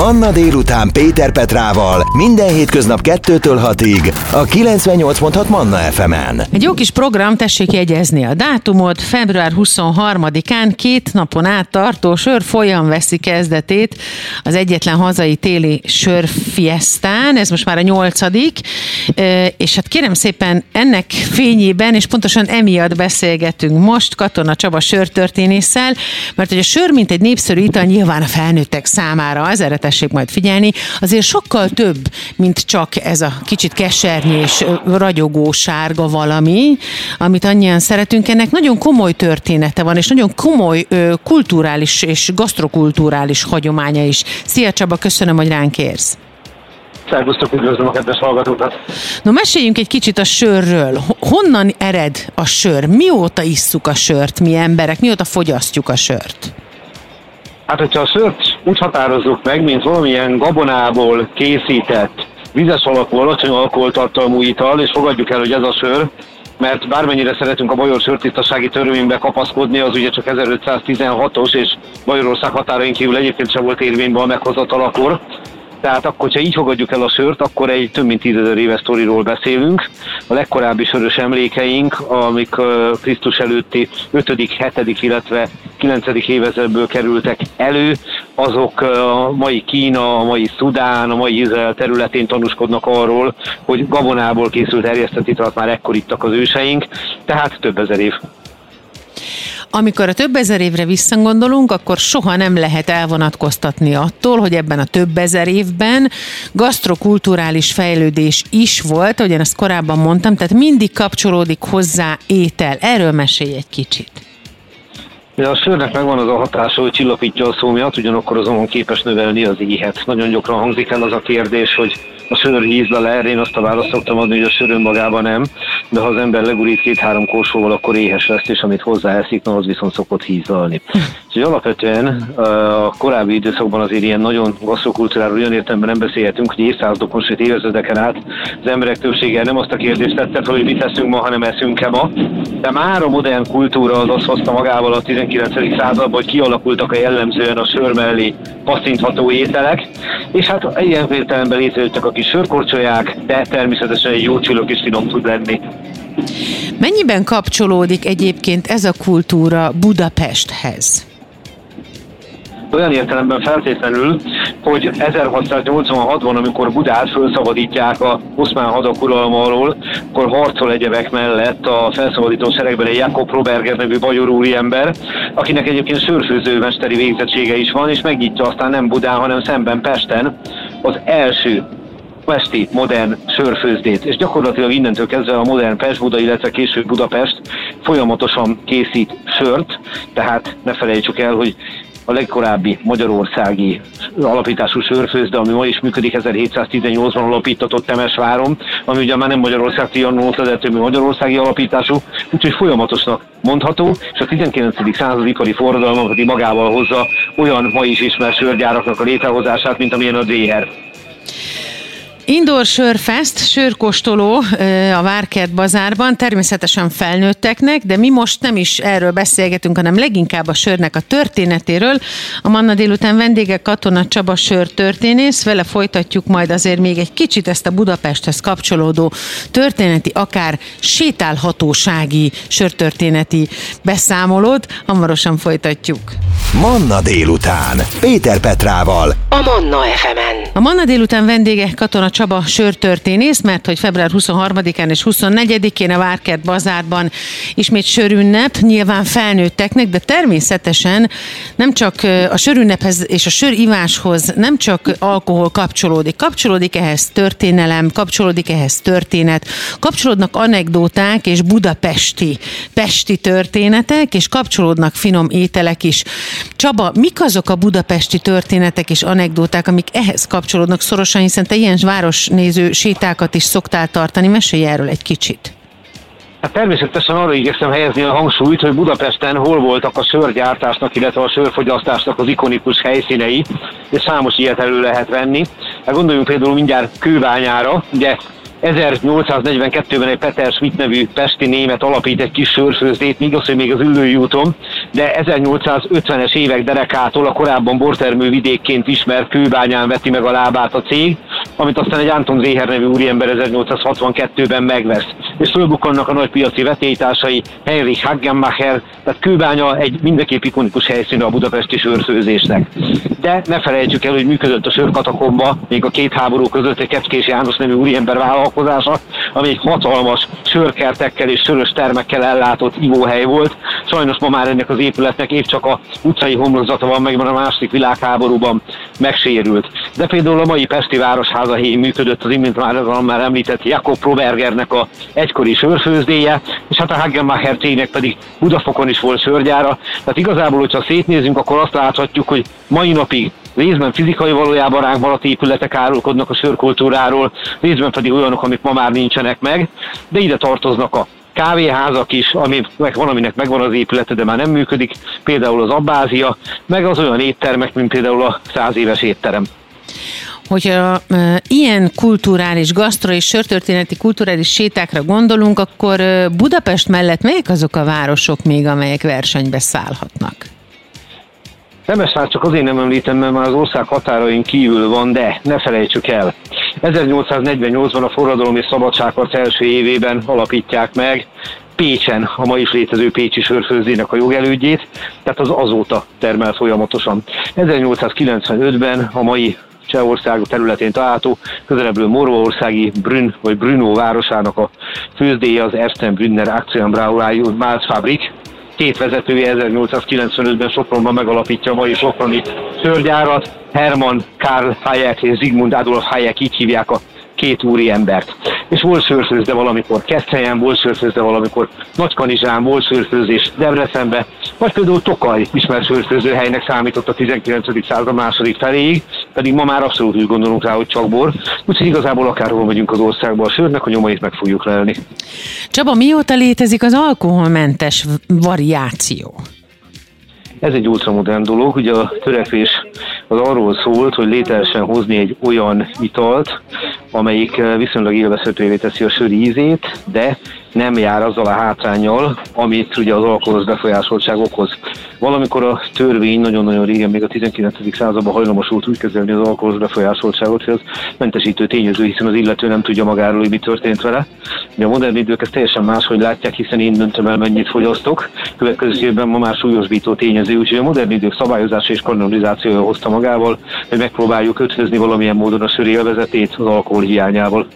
Manna délután Péter Petrával minden hétköznap 2-től 6-ig a 98.6 Manna FM-en. Egy jó kis program, tessék jegyezni a dátumot. Február 23-án két napon át tartó sör folyam veszi kezdetét az egyetlen hazai téli sörfiesztán. Ez most már a nyolcadik. És hát kérem szépen ennek fényében, és pontosan emiatt beszélgetünk most Katona Csaba sörtörténésszel, mert hogy a sör, mint egy népszerű ital, nyilván a felnőttek számára, az erre tessék majd figyelni, azért sokkal több, mint csak ez a kicsit kesernyés és ragyogó sárga valami, amit annyian szeretünk. Ennek nagyon komoly története van, és nagyon komoly kulturális és gasztrokulturális hagyománya is. Szia Csaba, köszönöm, hogy ránk érsz. Szervusztok, üdvözlöm a kedves hallgatókat! No, meséljünk egy kicsit a sörről. Honnan ered a sör? Mióta isszuk a sört mi emberek? Mióta fogyasztjuk a sört? Hát, hogyha a sört úgy határozzuk meg, mint valamilyen gabonából készített, vizes alakú, alacsony alkoholtartalmú ital, és fogadjuk el, hogy ez a sör, mert bármennyire szeretünk a Bajor sörtisztasági törvénybe kapaszkodni, az ugye csak 1516-os, és Bajorország határain kívül egyébként sem volt érvényben a meghozatal tehát akkor, ha így fogadjuk el a sört, akkor egy több mint tízezer éves sztoriról beszélünk. A legkorábbi sörös emlékeink, amik Krisztus előtti 5., 7., illetve 9. évezredből kerültek elő, azok a mai Kína, a mai Szudán, a mai Izrael területén tanúskodnak arról, hogy gabonából készült erjesztett italt már ekkor ittak az őseink, tehát több ezer év. Amikor a több ezer évre visszagondolunk, akkor soha nem lehet elvonatkoztatni attól, hogy ebben a több ezer évben gasztrokulturális fejlődés is volt, ahogyan ezt korábban mondtam, tehát mindig kapcsolódik hozzá étel. Erről mesélj egy kicsit. A sörnek megvan az a hatása, hogy csillapítja a szómiat, ugyanakkor azonban képes növelni az éhet. Nagyon gyakran hangzik el az a kérdés, hogy a sör hízla le, én azt a választ szoktam adni, hogy a sör önmagában nem, de ha az ember legurít két-három korsóval, akkor éhes lesz, és amit hozzáeszik, na az viszont szokott hízlalni. Úgyhogy alapvetően a korábbi időszakban azért ilyen nagyon gasztrokultúráról olyan értelemben nem beszélhetünk, hogy évszázadokon, sőt évezredeken át az emberek többsége nem azt a kérdést tette hogy mit eszünk ma, hanem eszünk-e ma. De már a modern kultúra az azt hozta magával a 19. században, hogy kialakultak a jellemzően a sör mellé passzintható ételek, és hát ilyen értelemben létrejöttek a kis sörkorcsolyák, de természetesen jó csillog is finom tud lenni. Mennyiben kapcsolódik egyébként ez a kultúra Budapesthez? olyan értelemben feltétlenül, hogy 1686-ban, amikor Budát felszabadítják a oszmán hadak uralma alól, akkor harcol egyebek mellett a felszabadító seregben egy Jakob Roberger nevű bajor ember, akinek egyébként sörfőzőmesteri végzettsége is van, és megnyitja aztán nem Budán, hanem szemben Pesten az első pesti modern sörfőzdét, és gyakorlatilag innentől kezdve a modern Pest-Buda, illetve később Budapest folyamatosan készít sört, tehát ne felejtsük el, hogy a legkorábbi magyarországi alapítású sörfőzde, ami ma is működik, 1718-ban alapítatott Temesváron, ami ugye már nem Magyarország Trianon mi magyarországi alapítású, úgyhogy folyamatosnak mondható, és a 19. század ipari forradalma pedig magával hozza olyan ma is ismert sörgyáraknak a létrehozását, mint amilyen a Dréher. Indoor Sörfest, sörkóstoló a Várkert bazárban, természetesen felnőtteknek, de mi most nem is erről beszélgetünk, hanem leginkább a sörnek a történetéről. A Manna délután vendége Katona Csaba sör történész, vele folytatjuk majd azért még egy kicsit ezt a Budapesthez kapcsolódó történeti, akár sétálhatósági sörtörténeti beszámolót. Hamarosan folytatjuk. Manna délután Péter Petrával a Manna FM-en. A Manna délután vendége Katona Csaba sörtörténész, mert hogy február 23-án és 24-én a Várkert bazárban ismét sörünnep, nyilván felnőtteknek, de természetesen nem csak a sörünnephez és a söriváshoz nem csak alkohol kapcsolódik, kapcsolódik ehhez történelem, kapcsolódik ehhez történet, kapcsolódnak anekdóták és budapesti, pesti történetek, és kapcsolódnak finom ételek is. Csaba, mik azok a budapesti történetek és anekdóták, amik ehhez kapcsolódnak szorosan, hiszen te ilyen városnéző sétákat is szoktál tartani. Mesélj erről egy kicsit. Hát természetesen arra igyekszem helyezni a hangsúlyt, hogy Budapesten hol voltak a sörgyártásnak, illetve a sörfogyasztásnak az ikonikus helyszínei, és számos ilyet elő lehet venni. Hát gondoljunk például mindjárt Kőbányára, ugye 1842-ben egy Peter Schmidt nevű pesti német alapít egy kis sörfőzdét, míg az, hogy még az ülői úton, de 1850-es évek derekától a korábban bortermő vidékként ismert kőbányán veti meg a lábát a cég, amit aztán egy Anton Zéher nevű úriember 1862-ben megvesz. És fölbukkannak a nagy piaci vetélytársai, Heinrich Hagenmacher, tehát kőbánya egy mindenképp ikonikus helyszíne a budapesti sörfőzésnek. De ne felejtsük el, hogy működött a sörkatakomba, még a két háború között egy Kecskés János nevű úriember vállalkozása, ami egy hatalmas sörkertekkel és sörös termekkel ellátott ivóhely volt. Sajnos ma már ennek az épületnek épp csak a utcai homlokzata van meg, mert a második világháborúban megsérült. De például a mai Pesti Városháza működött az imént már, már említett Jakob Probergernek a egykori sörfőzdéje, és hát a Hagenmacher cégnek pedig Budafokon is volt sörgyára. Tehát igazából, hogyha szétnézünk, akkor azt láthatjuk, hogy mai napig részben fizikai valójában ránk maradt épületek árulkodnak a sörkultúráról, részben pedig olyanok, amik ma már nincsenek meg, de ide tartoznak a kávéházak is, ami valaminek megvan az épülete, de már nem működik, például az Abbázia, meg az olyan éttermek, mint például a száz éves étterem hogyha e, ilyen kulturális, gasztro és sörtörténeti kulturális sétákra gondolunk, akkor Budapest mellett melyek azok a városok még, amelyek versenybe szállhatnak? Temesvár csak azért nem említem, mert már az ország határain kívül van, de ne felejtsük el. 1848-ban a forradalom és szabadságharc első évében alapítják meg Pécsen a ma is létező Pécsi sörfőzdének a jogelődjét, tehát az azóta termel folyamatosan. 1895-ben a mai Csehország területén található, közelebbről Morvaországi Brünn vagy Brünnó városának a főzdéje az Ersten Brünner Aktienbrauerei Malzfabrik, két vezetője 1895-ben Sopronban megalapítja a mai Soproni sörgyárat, Hermann Karl Hayek és Zigmund Adolf Hayek, így hívják a két úri embert. És volt sörfőzde valamikor Keszthelyen, volt sörfőzde valamikor Nagykanizsán, volt sörfőzés Debrecenbe, vagy például Tokaj ismert sörfőzőhelynek számított a 19. század második feléig, pedig ma már abszolút úgy gondolunk rá, hogy csak bor. Úgyhogy igazából akárhol megyünk az országba, a sörnek a nyomait meg fogjuk lelni. Csaba, mióta létezik az alkoholmentes variáció? Ez egy ultramodern dolog, ugye a törekvés az arról szólt, hogy létesen hozni egy olyan italt, amelyik viszonylag élvezhetővé teszi a sör ízét, de nem jár azzal a hátrányjal, amit ugye az alkoholhoz befolyásoltság okoz. Valamikor a törvény nagyon-nagyon régen, még a 19. században hajlamos volt úgy kezelni az alkoholhoz befolyásoltságot, hogy az mentesítő tényező, hiszen az illető nem tudja magáról, hogy mi történt vele. De a modern idők ezt teljesen máshogy látják, hiszen én döntöm el, mennyit fogyasztok. Következőben ma már súlyosbító tényező, úgyhogy a modern idők szabályozása és kanonizációja hozta magával, hogy megpróbáljuk ötvözni valamilyen módon a sör élvezetét az alkohol hiányával.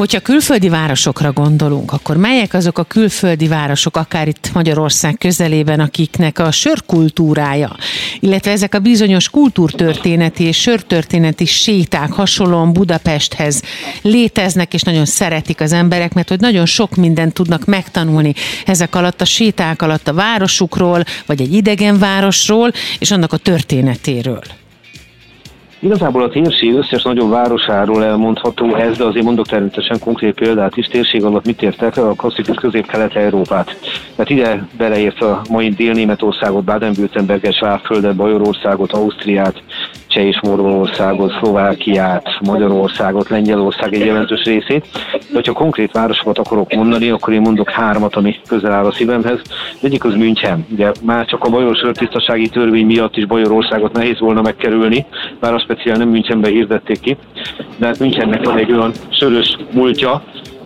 Hogyha külföldi városokra gondolunk, akkor melyek azok a külföldi városok, akár itt Magyarország közelében, akiknek a sörkultúrája, illetve ezek a bizonyos kultúrtörténeti és sörtörténeti séták hasonlóan Budapesthez léteznek, és nagyon szeretik az emberek, mert hogy nagyon sok mindent tudnak megtanulni ezek alatt a séták alatt a városukról, vagy egy idegen városról, és annak a történetéről. Igazából a térség összes nagyobb városáról elmondható ez, de azért mondok természetesen konkrét példát is. Térség alatt mit értek? A klasszikus közép-kelet-európát. Tehát ide beleért a mai Dél-Németországot, Baden-Württemberget, Svábföldet, Bajorországot, Ausztriát, Cseh és Morvországot, Szlovákiát, Magyarországot, Lengyelország egy jelentős részét. De ha konkrét városokat akarok mondani, akkor én mondok hármat, ami közel áll a szívemhez. Egyik az München. Ugye már csak a bajor sörtisztasági törvény miatt is Bajorországot nehéz volna megkerülni, bár a speciál nem Münchenbe hirdették ki. De hát Münchennek van egy olyan sörös múltja,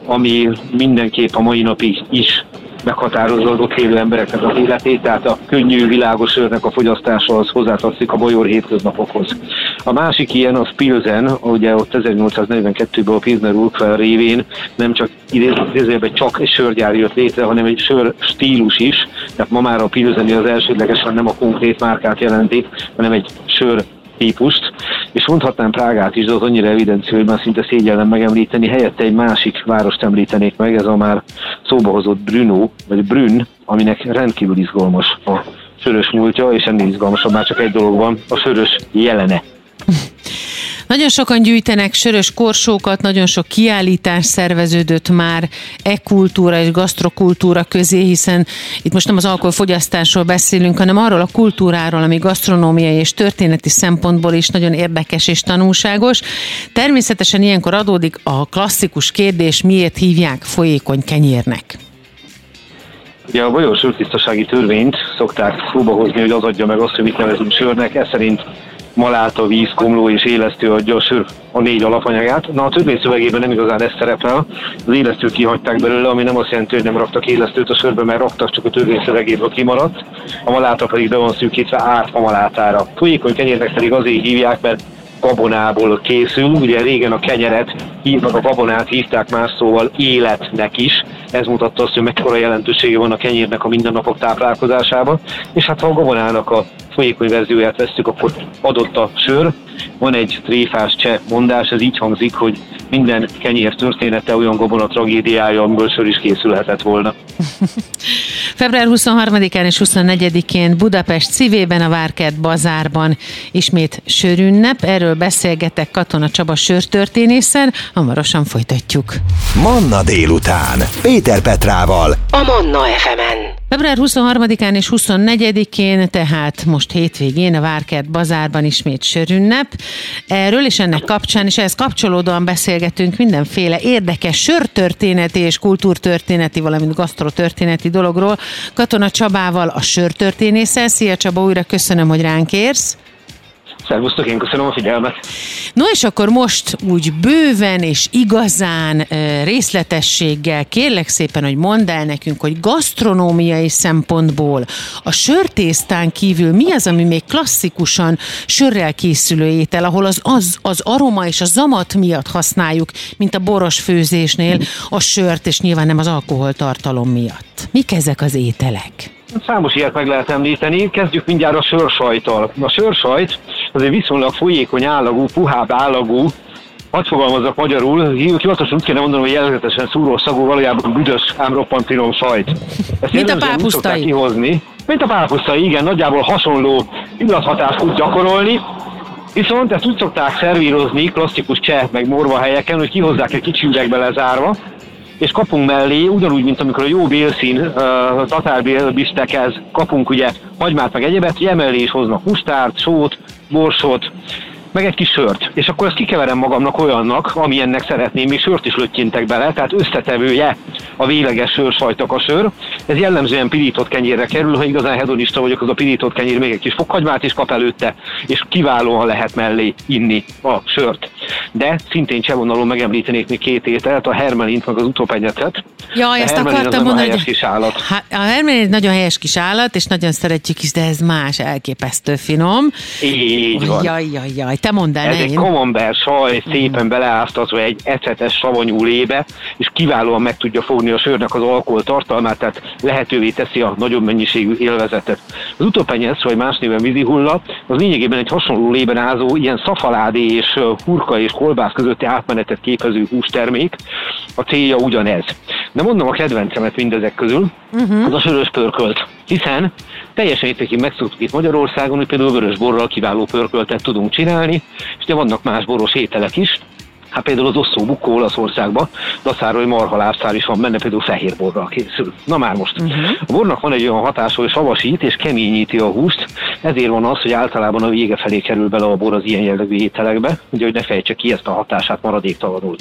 ami mindenképp a mai napig is meghatározó az ott élő embereknek az életét, tehát a könnyű, világos örnek a fogyasztása az hozzátartozik a bajor hétköznapokhoz. A másik ilyen az Pilzen, ugye ott 1842-ben a Pilsner Urquell révén nem csak idézőjelben csak egy sörgyár jött létre, hanem egy sör stílus is, tehát ma már a Pilzeni az elsődlegesen nem a konkrét márkát jelenti, hanem egy sör típust, és mondhatnám Prágát is, de az annyira evidencia, hogy már szinte szégyellem megemlíteni, helyette egy másik várost említenék meg, ez a már szóba hozott Bruno, vagy Brünn, aminek rendkívül izgalmas a sörös múltja, és ennél izgalmasabb már csak egy dolog van, a sörös jelene. Nagyon sokan gyűjtenek sörös korsókat, nagyon sok kiállítás szerveződött már e-kultúra és gasztrokultúra közé, hiszen itt most nem az alkoholfogyasztásról beszélünk, hanem arról a kultúráról, ami gasztronómiai és történeti szempontból is nagyon érdekes és tanulságos. Természetesen ilyenkor adódik a klasszikus kérdés, miért hívják folyékony kenyérnek? Ugye a bajor sörtisztasági törvényt szokták szóba hozni, hogy az adja meg azt, hogy mit nevezünk sörnek, ez szerint maláta, víz, komló és élesztő adja a sör a négy alapanyagát. Na a törvény szövegében nem igazán ez szerepel, az élesztőt kihagyták belőle, ami nem azt jelenti, hogy nem raktak élesztőt a sörbe, mert raktak, csak a törvény szövegéből kimaradt. A maláta pedig be van szűkítve a malátára. Folyékony kenyérnek pedig azért hívják, mert gabonából készül. Ugye régen a kenyeret hívnak, a gabonát hívták más szóval életnek is. Ez mutatta azt, hogy mekkora jelentősége van a kenyérnek a mindennapok táplálkozásában. És hát ha a gabonának a folyékony verzióját vesztük, akkor adott a sör. Van egy tréfás cseh mondás, ez így hangzik, hogy minden kenyér története olyan gabona tragédiája, amiből sör is készülhetett volna. Február 23-án és 24-én Budapest szívében a Várkert bazárban ismét sörünnep. Erről beszélgetek Katona Csaba sörtörténészen, hamarosan folytatjuk. Manna délután. Péter Petrával. A Manna FM-en. Február 23-án és 24-én, tehát most hétvégén a Várkert bazárban ismét sörünnep. Erről és ennek kapcsán, és ehhez kapcsolódóan beszélgetünk mindenféle érdekes sörtörténeti és kultúrtörténeti, valamint gasztrotörténeti dologról. Katona Csabával, a sörtörténésszel. Szia Csaba, újra köszönöm, hogy ránk érsz. Szervusztok, én köszönöm a figyelmet. No és akkor most úgy bőven és igazán részletességgel kérlek szépen, hogy mondd el nekünk, hogy gasztronómiai szempontból a sörtésztán kívül mi az, ami még klasszikusan sörrel készülő étel, ahol az, az, az aroma és a zamat miatt használjuk, mint a boros főzésnél a sört, és nyilván nem az alkoholtartalom miatt. Mik ezek az ételek? Számos ilyet meg lehet említeni. Kezdjük mindjárt a sörsajttal. A sörsajt az egy viszonylag folyékony állagú, puhább állagú, Hadd fogalmazok magyarul, hivatalosan úgy kéne mondanom, hogy jellegzetesen szúró szagú, valójában büdös, ám roppant finom sajt. Ezt mint a pápusztai. kihozni. Mint a pápusztai, igen, nagyjából hasonló illathatást tud gyakorolni, Viszont ezt úgy szokták szervírozni klasszikus cseh meg morva helyeken, hogy kihozzák egy kicsi üvegbe lezárva, és kapunk mellé, ugyanúgy, mint amikor a jó bélszín, uh, tatárbélbistekhez kapunk ugye hagymát meg egyebet, emellé is hoznak mustárt, sót, borsot, meg egy kis sört. És akkor ezt kikeverem magamnak olyannak, amilyennek szeretném, még sört is löttyintek bele, tehát összetevője a véleges sörsajtak a sör. Ez jellemzően pirított kenyérre kerül, ha igazán hedonista vagyok, az a pirított kenyér még egy kis fokhagymát is kap előtte, és kiválóan lehet mellé inni a sört. De szintén csevonalon megemlítenék még két ételt, a hermelint, meg az utópenyetet. Ja, ezt akartam mondani, hogy kis állat. a hermelin egy nagyon helyes kis állat, és nagyon szeretjük is, de ez más, elképesztő finom. Így van. Jaj, jaj, jaj, te mondd el, Ez egy komomber saj, szépen beleáztatva egy ecetes savanyú lébe, és kiválóan meg tudja fogni a sörnek az alkohol tartalmát, tehát lehetővé teszi a nagyobb mennyiségű élvezetet. Az utópenyesz, vagy más néven vízihulla, az lényegében egy hasonló lében ázó, ilyen szafaládé és hurka és kolbász közötti átmenetet képező hústermék. A célja ugyanez. De mondom a kedvencemet mindezek közül, uh-huh. az a sörös pörkölt. Hiszen teljesen értékig megszoktuk itt Magyarországon, hogy például vörös borral kiváló pörköltet tudunk csinálni, és de vannak más boros ételek is, Hát például az osszó bukó Olaszországban, daszáról marhalábszár is van benne, például fehér borral készül. Na már most. Uh-huh. A bornak van egy olyan hatása, hogy savasít és keményíti a húst, ezért van az, hogy általában a vége felé kerül bele a bor az ilyen jellegű ételekbe, ugye, hogy ne fejtse ki ezt a hatását maradéktalanul.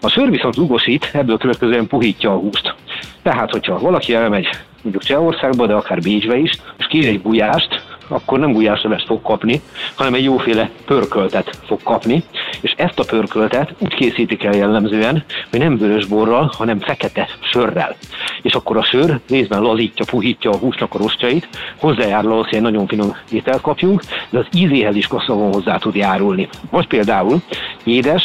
A sör viszont lugosít, ebből következően puhítja a húst. Tehát, hogyha valaki elmegy mondjuk Csehországba, de akár Bécsbe is, és kér egy bujást, akkor nem gulyáslevest fog kapni, hanem egy jóféle pörköltet fog kapni, és ezt a pörköltet úgy készítik el jellemzően, hogy nem vörös borral, hanem fekete sörrel. És akkor a sör részben lazítja, puhítja a húsnak a rostjait, hozzájárul ahhoz, hogy egy nagyon finom ételt kapjunk, de az ízéhez is gazdagon hozzá tud járulni. Most például édes,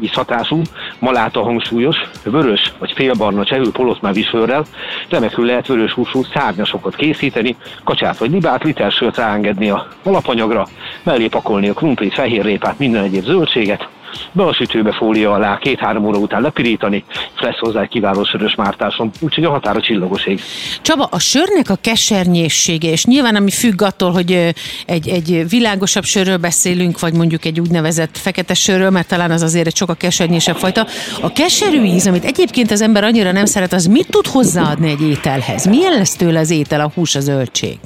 iszhatású, maláta hangsúlyos, vörös vagy félbarna csehül poloszmávi sörrel, remekül lehet vörös húsú szárnyasokat készíteni, kacsát vagy libát, liter sört ráengedni a alapanyagra, mellé pakolni a krumplit, fehérrépát, minden egyéb zöldséget, be a sütőbe fólia alá, két-három óra után lepirítani, és lesz hozzá egy kiváló sörös mártásom, úgyhogy a határa csillagoség. Csaba, a sörnek a kesernyészsége, és nyilván ami függ attól, hogy egy, egy világosabb sörről beszélünk, vagy mondjuk egy úgynevezett fekete sörről, mert talán az azért egy sokkal kesernyésebb fajta. A keserű íz, amit egyébként az ember annyira nem szeret, az mit tud hozzáadni egy ételhez? Milyen lesz tőle az étel, a hús, a zöldség?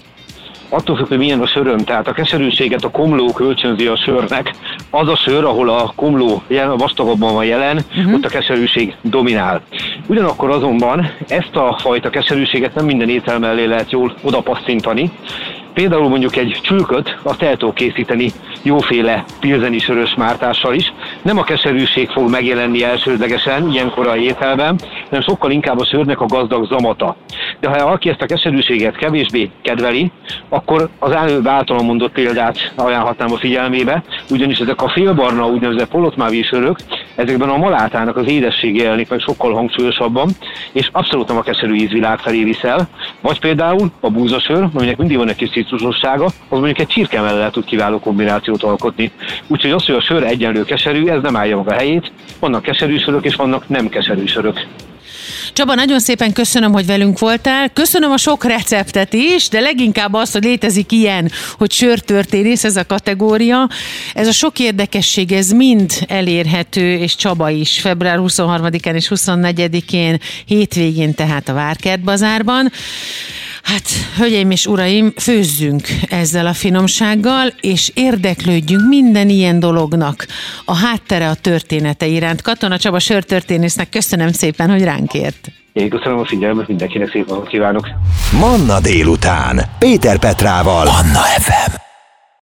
Attól függ, hogy milyen a söröm, tehát a keserűséget a komló kölcsönzi a sörnek. Az a sör, ahol a komló jelen, vastagabban van jelen, uh-huh. ott a keserűség dominál. Ugyanakkor azonban ezt a fajta keserűséget nem minden étel mellé lehet jól odapasszintani, Például mondjuk egy csülköt, azt el tudok készíteni jóféle pilzeni sörös mártással is. Nem a keserűség fog megjelenni elsődlegesen ilyen korai ételben, hanem sokkal inkább a sörnek a gazdag zamata. De ha valaki ezt a keserűséget kevésbé kedveli, akkor az előbb általam mondott példát ajánlhatnám a figyelmébe, ugyanis ezek a félbarna úgynevezett polotmávi sörök, ezekben a malátának az édessége jelenik meg sokkal hangsúlyosabban, és abszolút nem a keserű ízvilág felé viszel. Vagy például a búzasör, aminek mindig van egy kis citrusossága, az mondjuk egy csirke mellett tud kiváló kombinációt alkotni. Úgyhogy az, hogy a sör egyenlő keserű, ez nem állja meg a helyét. Vannak keserű sörök, és vannak nem keserű sörök. Csaba, nagyon szépen köszönöm, hogy velünk voltál. Köszönöm a sok receptet is, de leginkább azt, hogy létezik ilyen, hogy sörtörténész ez a kategória. Ez a sok érdekesség, ez mind elérhető, és Csaba is február 23-án és 24-én hétvégén tehát a Várkert bazárban. Hát, hölgyeim és uraim, főzzünk ezzel a finomsággal, és érdeklődjünk minden ilyen dolognak a háttere a története iránt. Katona Csaba sörtörténésznek köszönöm szépen, hogy ránk ért. Én köszönöm a figyelmet, mindenkinek szép napot kívánok. Manna délután, Péter Petrával. Manna FM.